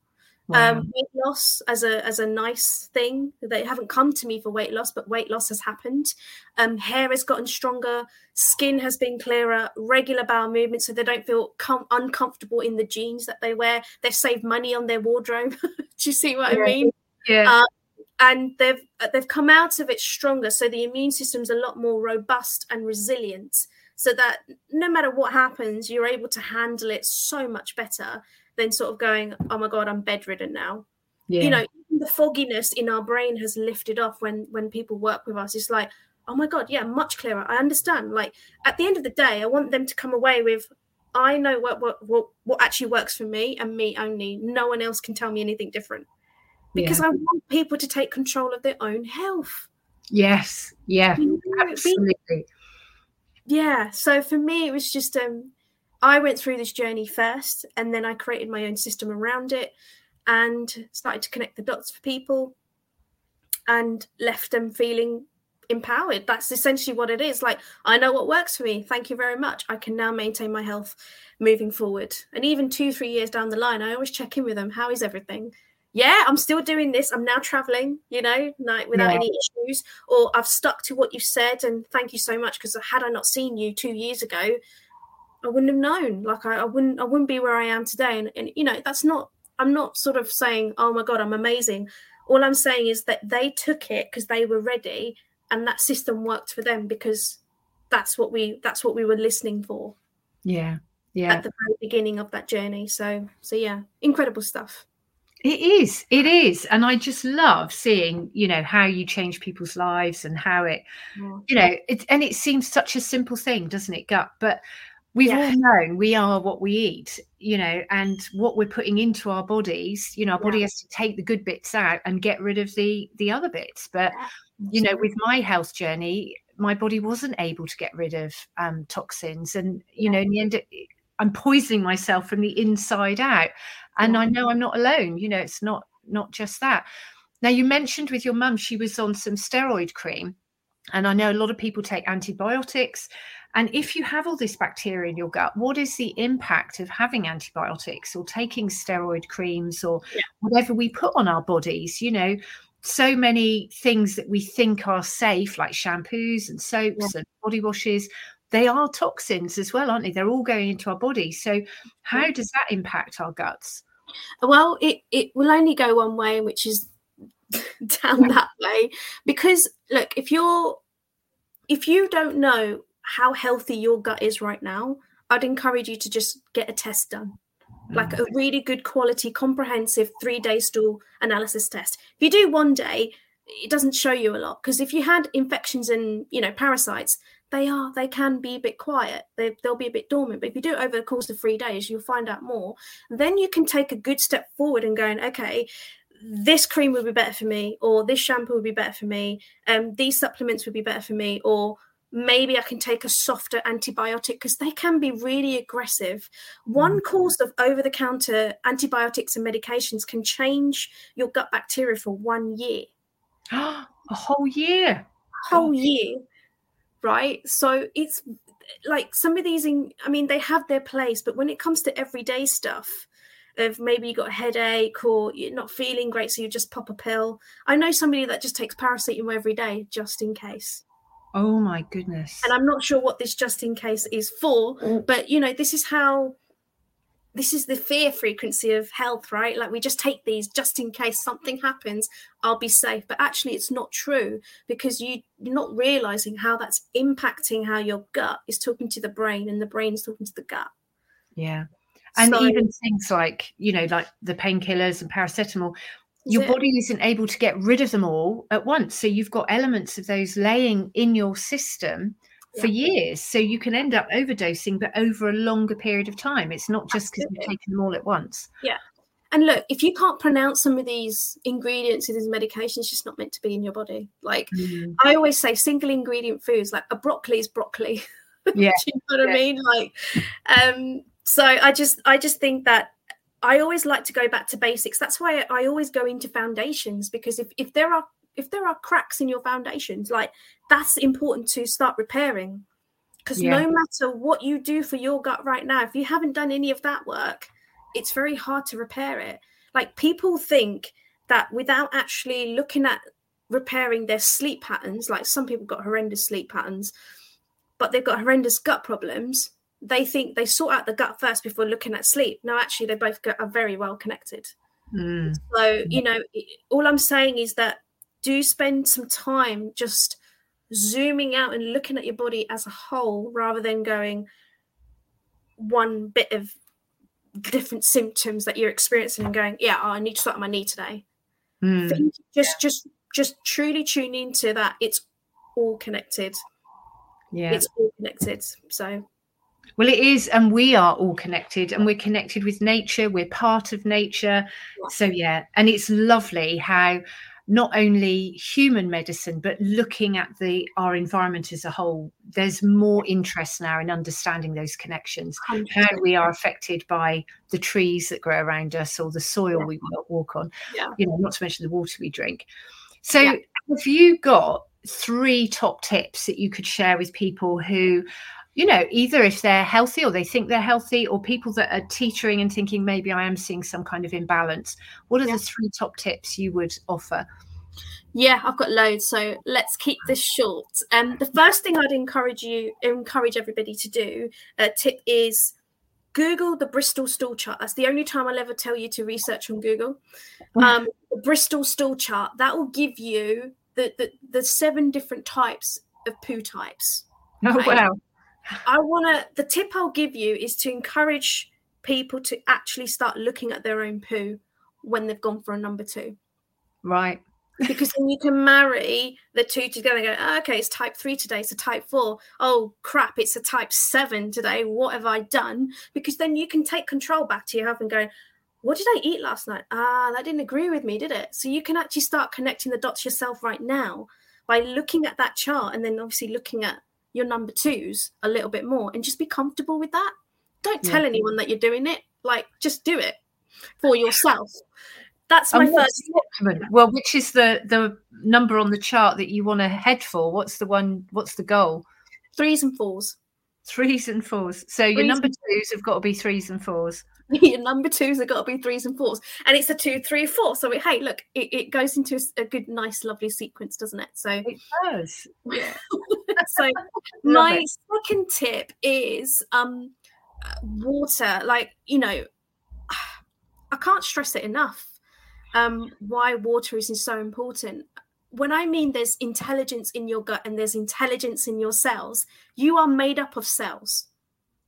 wow. um, weight loss as a as a nice thing. They haven't come to me for weight loss, but weight loss has happened. Um, hair has gotten stronger, skin has been clearer, regular bowel movement, so they don't feel com- uncomfortable in the jeans that they wear. They've saved money on their wardrobe. Do you see what Yeah. I mean? yeah uh, And they've uh, they've come out of it stronger, so the immune system's a lot more robust and resilient. So that no matter what happens, you're able to handle it so much better than sort of going, "Oh my god, I'm bedridden now." yeah. you know the fogginess in our brain has lifted off when when people work with us. It's like oh my god yeah much clearer. I understand. Like at the end of the day i want them to come away with i know what what what, what actually works for me and me only. No one else can tell me anything different. Because i want people to take control of their own health. Yes. Yeah. You know, absolutely. Yeah. So for me it was just um i went through this journey first and then i created my own system around it and started to connect the dots for people and left them feeling empowered. That's essentially what it is. Like, I know what works for me. Thank you very much. I can now maintain my health moving forward. And even two, three years down the line, I always check in with them. How is everything? Yeah, I'm still doing this. I'm now traveling, you know, like without Yeah. any issues. Or I've stuck to what you said. And thank you so much. Because had I not seen you two years ago, I wouldn't have known. Like I, I wouldn't I wouldn't be where I am today. And, and you know, that's not I'm not sort of saying, oh my God, I'm amazing. All I'm saying is that they took it because they were ready and that system worked for them because that's what we that's what we were listening for Yeah. Yeah. at the very beginning of that journey. So so yeah, incredible stuff. It is. It is. And I just love seeing, you know, how you change people's lives and how it, Yeah. you know, it and it seems such a simple thing, doesn't it, gut? But we've Yeah. all known we are what we eat, you know, and what we're putting into our bodies, you know, our body has to take the good bits out and get rid of the the other bits. But you know, with my health journey, my body wasn't able to get rid of um, toxins, and you know, in the end, I'm poisoning myself from the inside out. And Yeah. I know I'm not alone. You know, it's not not just that. Now, you mentioned with your mum, she was on some steroid cream, and I know a lot of people take antibiotics. And if you have all this bacteria in your gut, what is the impact of having antibiotics or taking steroid creams or Yeah. whatever we put on our bodies? You know, so many things that we think are safe, like shampoos and soaps and body washes, they are toxins as well, aren't they? They're all going into our body. So, how does that impact our guts? Well, it, it will only go one way, which is down that way. Because look, if you're if you don't know how healthy your gut is right now, I'd encourage you to just get a test done. Like a really good quality, comprehensive three day stool analysis test. If you do one day, it doesn't show you a lot because if you had infections and you know parasites, they are they can be a bit quiet. They they'll be a bit dormant. But if you do it over the course of three days, you'll find out more. Then you can take a good step forward and going, okay, this cream would be better for me, or this shampoo would be better for me, um, these supplements would be better for me, or maybe I can take a softer antibiotic because they can be really aggressive. One mm. course of over the counter antibiotics and medications can change your gut bacteria for one year, a whole year. A whole year, right? So it's like some of these, in, I mean, they have their place, but when it comes to everyday stuff, of maybe you got a headache or you're not feeling great, so you just pop a pill. I know somebody that just takes paracetamol every day just in case. Oh my goodness. and I'm not sure what this just in case is for, mm. but you know, this is how this is the fear frequency of health, right? Like we just take these just in case something happens, I'll be safe. But actually, it's not true because you, you're not realizing how that's impacting how your gut is talking to the brain and the brain is talking to the gut. yeah. And So- even things like, you know, like the painkillers and paracetamol, your it. body isn't able to get rid of them all at once. So you've got elements of those laying in your system for years. So you can end up overdosing, but over a longer period of time. It's not just because you've taken them all at once. Yeah. And look, if you can't pronounce some of these ingredients in these medications, it's just not meant to be in your body. Like I always say, single ingredient foods, like a broccoli is broccoli. Yeah. Do you know what I mean? Like, um, so I just, I just think that I always like to go back to basics. That's why I always go into foundations because if if there are if there are cracks in your foundations, like that's important to start repairing. Because Yeah. no matter what you do for your gut right now, if you haven't done any of that work, it's very hard to repair it. Like people think that without actually looking at repairing their sleep patterns, like some people got horrendous sleep patterns, but they've got horrendous gut problems. They think they sort out the gut first before looking at sleep. No, actually, they both are very well connected. Mm. So, you know, all I'm saying is that do spend some time just zooming out and looking at your body as a whole rather than going one bit of different symptoms that you're experiencing and going, yeah, oh, I need to start on my knee today. Mm. Think- just, just, just truly tune into that. It's all connected. Yeah. It's all connected. So, Well, it is, and we are all connected, and we're connected with nature. We're part of nature. So, yeah, and it's lovely how not only human medicine, but looking at the our environment as a whole, there's more interest now in understanding those connections, how we are affected by the trees that grow around us or the soil Yeah. we walk on. Yeah. You know, not to mention the water we drink. So, Yeah. have you got three top tips that you could share with people who, you know, either if they're healthy or they think they're healthy, or people that are teetering and thinking maybe I am seeing some kind of imbalance? What are Yeah. the three top tips you would offer? Yeah, I've got loads, so let's keep this short. Um, the first thing I'd encourage you, encourage everybody to do, uh, tip is Google the Bristol stool chart. That's the only time I'll ever tell you to research on Google. Um, the Bristol stool chart that will give you the, the the seven different types of poo types. Oh, Right. wow. I want to. The tip I'll give you is to encourage people to actually start looking at their own poo when they've gone for a number two Right. because then you can marry the two together and go, "Oh, okay, it's type three today, it's a type four. Oh crap, it's a type seven today. What have I done? Because then you can take control back to your health and go, what did I eat last night? Ah, that didn't agree with me, did it? So you can actually start connecting the dots yourself right now by looking at that chart and then obviously looking at your number twos a little bit more and just be comfortable with that. Don't Yeah. tell anyone that you're doing it. Like, just do it for yourself. That's my And first? Well, which is the the number on the chart that you want to head for? What's the one? What's the goal? threes and fours. Threes and fours. So your number twos have got to be threes and fours. Your number twos have got to be threes and fours. And it's a two three four. So it, hey look it, it goes into a good nice lovely sequence doesn't it? So It does. so my second tip is um water. Like you know i can't stress it enough um why water is so important. When i mean there's intelligence in your gut and there's intelligence in your cells you are made up of cells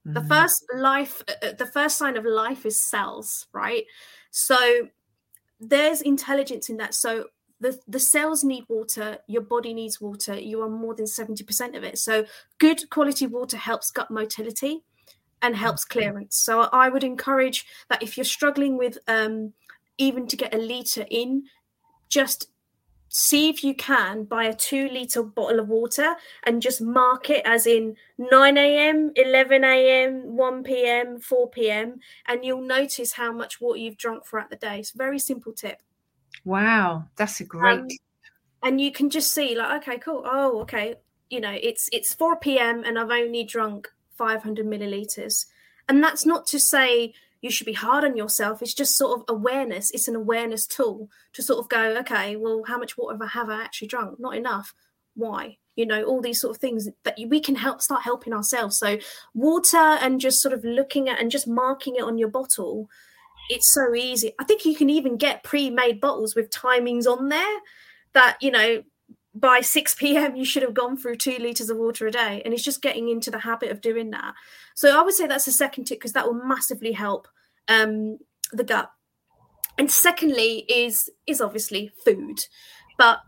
the Mm. first life uh, uh, the first sign of life is cells right? So there's intelligence in that. So the, the cells need water your body needs water you are more than 70% of it. So good quality water helps gut motility and helps clearance. So i would encourage that if you're struggling with um, even to get a liter in just see if you can buy a two liter bottle of water and just mark it as in 9 a.m 11 a.m 1 p.m 4 p.m and you'll notice how much water you've drunk throughout the day. It's a very simple tip. Wow, that's a great. Um, and you can just see like okay cool. Oh okay. You know it's it's 4 p.m and i've only drunk 500 milliliters. And that's not to say you should be hard on yourself. It's just sort of awareness. It's an awareness tool to sort of go okay well how much water have i actually drunk? Not enough. Why? You know all these sort of things that we can help start helping ourselves. So water and just sort of looking at and just marking it on your bottle it's so easy. I think you can even get pre-made bottles with timings on there that you know by 6 p.m you should have gone through two liters of water a day. And it's just getting into the habit of doing that. So i would say that's the second tip because that will massively help um, the gut. And secondly is is obviously food. But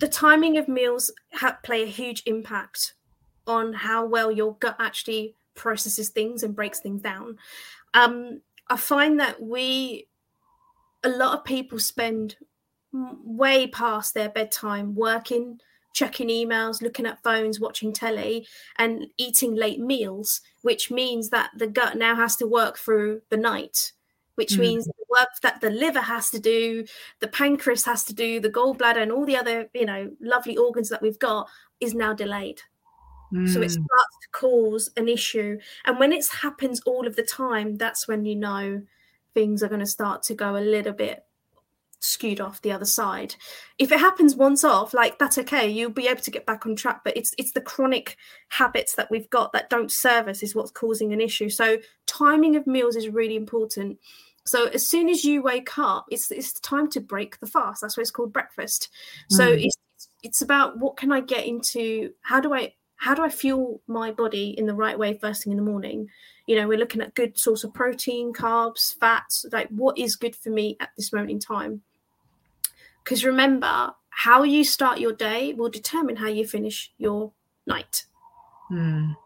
the timing of meals ha- play a huge impact on how well your gut actually processes things and breaks things down. Um, i find that we a lot of people spend way past their bedtime working checking emails looking at phones watching telly and eating late meals which means that the gut now has to work through the night which Mm. means the work that the liver has to do the pancreas has to do the gallbladder and all the other you know lovely organs that we've got is now delayed so it Mm. starts to cause an issue and when it happens all of the time that's when you know things are going to start to go a little bit skewed off the other side. If it happens once off like that's okay you'll be able to get back on track but it's it's the chronic habits that we've got that don't serve us is what's causing an issue. So timing of meals is really important. So as soon as you wake up it's it's time to break the fast. That's why it's called breakfast. So Mm. it's it's about what can i get into how do i how do i fuel my body in the right way first thing in the morning? You know we're looking at good source of protein carbs fats like what is good for me at this moment in time because remember how you start your day will determine how you finish your night. Mm.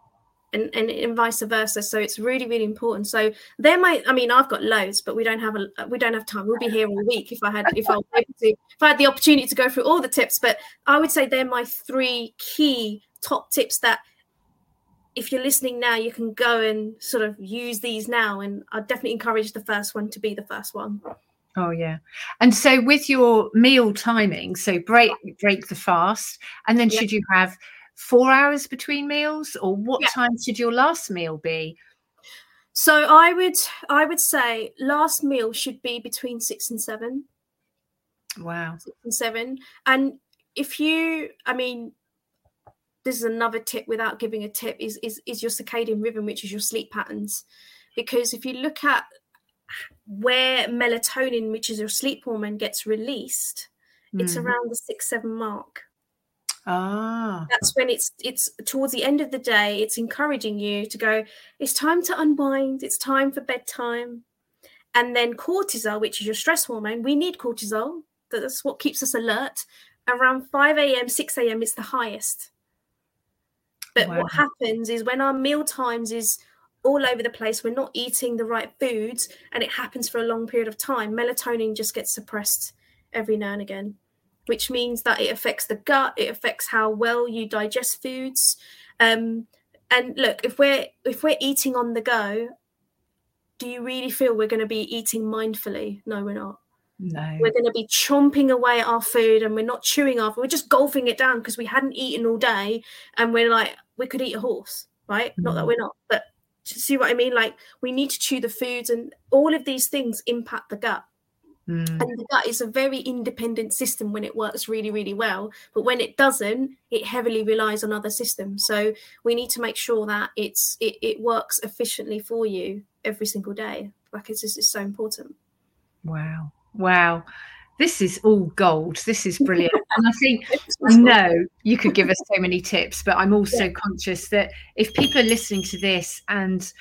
and, and and vice versa. So it's really really important. So there might i mean i've got loads but we don't have a we don't have time. We'll be here all week if i had if i was able to if i had the opportunity to go through all the tips. But i would say they're my three key top tips that if you're listening now you can go and sort of use these now. And i definitely encourage the first one to be the first one Oh yeah. And so with your meal timing, so break break the fast, and then Yeah. should you have four hours between meals, or what Yeah. time should your last meal be? So I would I would say last meal should be between six and seven. Wow. six and seven. And if you, I mean, this is another tip without giving a tip is is is your circadian rhythm, which is your sleep patterns. Because if you look at where melatonin, which is your sleep hormone, gets released, it's Mm. around the six seven mark. Ah. That's when it's it's towards the end of the day. It's encouraging you to go. It's time to unwind. It's time for bedtime. And then cortisol, which is your stress hormone, we need cortisol. That's what keeps us alert. Around 5 a.m., 6 a.m. is the highest. But Wow. what happens is when our meal times is all over the place, we're not eating the right foods, and it happens for a long period of time, melatonin just gets suppressed every now and again, which means that it affects the gut, it affects how well you digest foods. Um, and look, if we're if we're eating on the go, do you really feel we're going to be eating mindfully? No, we're not No. we're going to be chomping away at our food and we're not chewing off we're just golfing it down because we hadn't eaten all day and we're like we could eat a horse right not that Mm. we're not but do you see what i mean like we need to chew the foods and all of these things impact the gut Mm. and the gut is a very independent system when it works really really well but when it doesn't it heavily relies on other systems so we need to make sure that it's it, it works efficiently for you every single day like it's just it's so important Wow. Wow. This is all gold. This is brilliant. and I think I know you could give us so many tips, but I'm also conscious that if people are listening to this and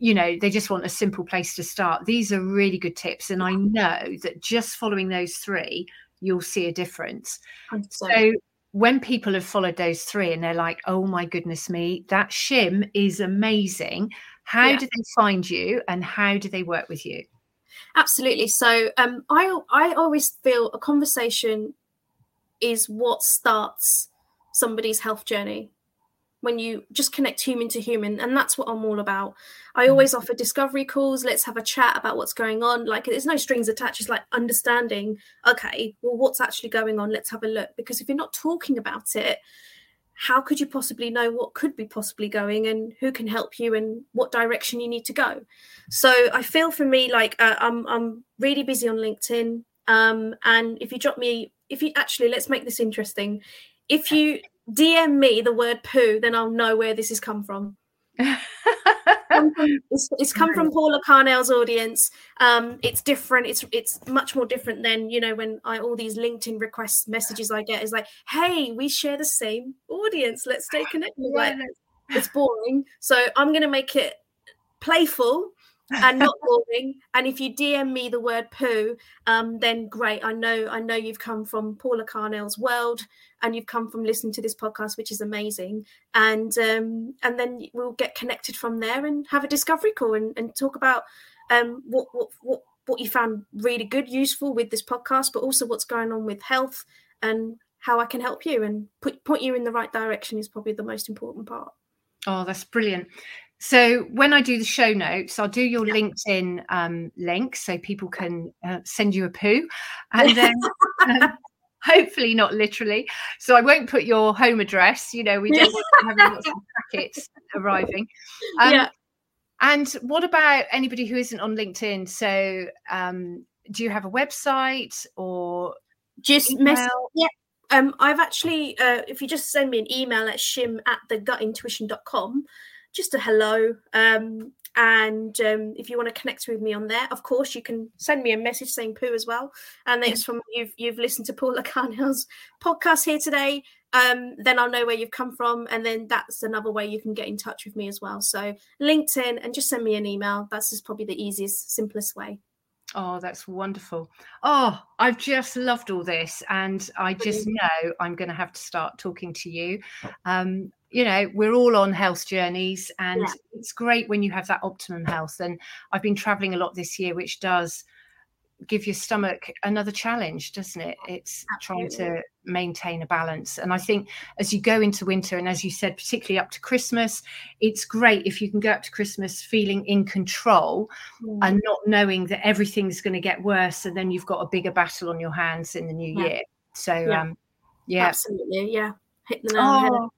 you know they just want a simple place to start, these are really good tips. And I know that just following those three, you'll see a difference. 100%. So when people have followed those three and they're like, oh my goodness me, that shim is amazing. How Yeah. do they find you and how do they work with you? Absolutely. So um, I I always feel a conversation is what starts somebody's health journey. When you just connect human to human and that's what i'm all about. I Mm. always offer discovery calls let's have a chat about what's going on. Like there's no strings attached it's like understanding okay well what's actually going on? Let's have a look. Because if you're not talking about it how could you possibly know what could be possibly going and who can help you and what direction you need to go? So i feel for me like uh, i'm i'm really busy on linkedin. Um and if you drop me if you actually let's make this interesting. If you dm me the word poo then i'll know where this has come from come from- it's, it's come from Paula Carnell's audience. Um, it's different. It's it's much more different than you know when I all these LinkedIn requests messages I get is like, hey, we share the same audience. Let's stay connected. Like it's boring. So I'm gonna make it playful and not boring. And if you DM me the word poo, um, then great. I know I know you've come from Paula Carnell's world and you've come from listening to this podcast, which is amazing. And um, and then we'll get connected from there and have a discovery call and, and talk about um, what, what what what you found really good, useful with this podcast, but also what's going on with health and how I can help you and put point you in the right direction is probably the most important part. Oh, that's brilliant. So when I do the show notes, I'll do your LinkedIn um, link so people can uh, send you a poo, and then um, hopefully not literally. So I won't put your home address. You know, we don't want to have lots of packets arriving. Um, Yeah. And what about anybody who isn't on LinkedIn? So um, do you have a website or Just mess email? yeah. Um, I've actually, uh, if you just send me an email at shim at thegutintuition.com, just a hello. Um, and um, if you want to connect with me on there, of course, you can send me a message saying poo as well. And it's from you've you've listened to Paula Carnell's podcast here today. Um, then I'll know where you've come from, and then that's another way you can get in touch with me as well. So LinkedIn and just send me an email. That's just probably the easiest, simplest way. Oh, that's wonderful. Oh, I've just loved all this. And I just know I'm going to have to start talking to you. Um, you know, we're all on health journeys, and Yeah. it's great when you have that optimum health. And I've been traveling a lot this year, which does give your stomach another challenge, doesn't it? It's Absolutely. trying to maintain a balance. And I think as you go into winter, and as you said, particularly up to Christmas, it's great if you can go up to Christmas feeling in control Mm. and not knowing that everything's going to get worse. And then you've got a bigger battle on your hands in the new Yeah. year. So, Yeah. um, yeah. Absolutely, yeah. Hit the nail the head. Oh,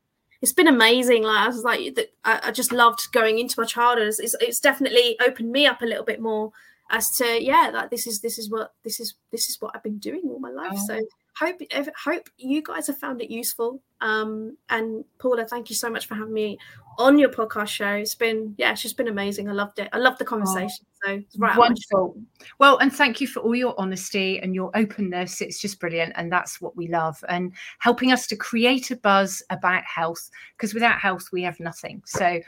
It's been amazing. Like I was like, I, I just loved going into my childhood. It's, it's, it's definitely opened me up a little bit more as to yeah, like this is this is what this is this is what I've been doing all my life. Oh. So hope hope you guys have found it useful. Um, and Paula, thank you so much for having me on your podcast show. It's been yeah, it's just been amazing. I loved it. I loved the conversation. so it's right. up my street. Wonderful. Well, and thank you for all your honesty and your openness. It's just brilliant. And that's what we love. And helping us to create a buzz about health, because without health, we have nothing. So,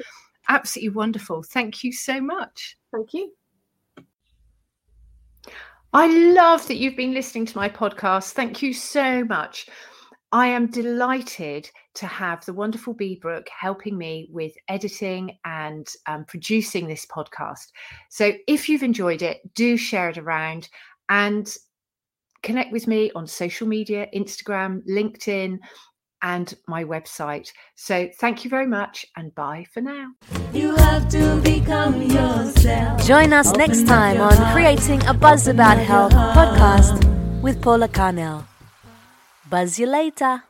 absolutely wonderful. Thank you so much. Thank you. I love that you've been listening to my podcast. Thank you so much. I am delighted to have the wonderful Bee Brook helping me with editing and um, producing this podcast. So if you've enjoyed it, do share it around and connect with me on social media Instagram, LinkedIn, and my website. So thank you very much and bye for now. You have to become yourself. Join us next time on Creating a Buzz About Health podcast with Paula Carnell. Buzz you later.